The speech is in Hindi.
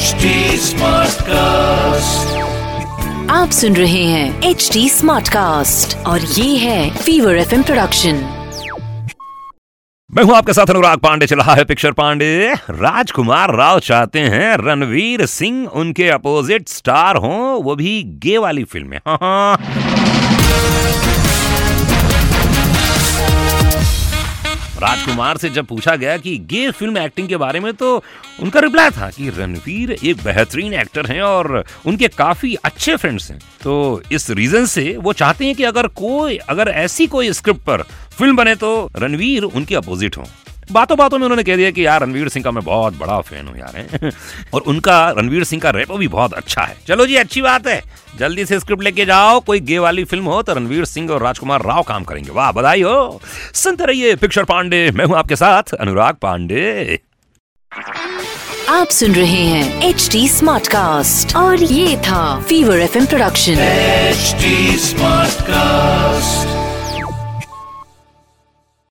HD Smartcast. आप सुन रहे हैं एच डी स्मार्ट कास्ट और ये है फीवर एफ़ प्रोडक्शन मैं हूँ आपके साथ अनुराग पांडे चल रहा है पिक्चर पांडे। राजकुमार राव चाहते हैं रणवीर सिंह उनके अपोजिट स्टार हो वो भी गे वाली फ़िल्म में। हाँ हाँ। राजकुमार से जब पूछा गया कि गे फ़िल्म एक्टिंग के बारे में तो उनका रिप्लाई था कि रणवीर एक बेहतरीन एक्टर हैं और उनके काफ़ी अच्छे फ्रेंड्स हैं। तो इस रीजन से वो चाहते हैं कि अगर कोई, अगर ऐसी कोई स्क्रिप्ट पर फ़िल्म बने तो रणवीर उनके अपोजिट हो। बातों बातों में उन्होंने कह दिया कि यार रणवीर सिंह का मैं बहुत बड़ा फ़ैन हूँ यार और उनका रणवीर सिंह का रेपो भी बहुत अच्छा है। चलो जी अच्छी बात है। जल्दी से स्क्रिप्ट लेके जाओ कोई गे वाली फ़िल्म हो तो रणवीर सिंह और राजकुमार राव काम करेंगे। वाह बधाई हो। सुनते रहिए पिक्चर पांडे। मैं हूँ आपके साथ अनुराग पांडे। आप सुन रहे हैं एच डी स्मार्ट कास्ट और ये था fever F production smart Smartcast.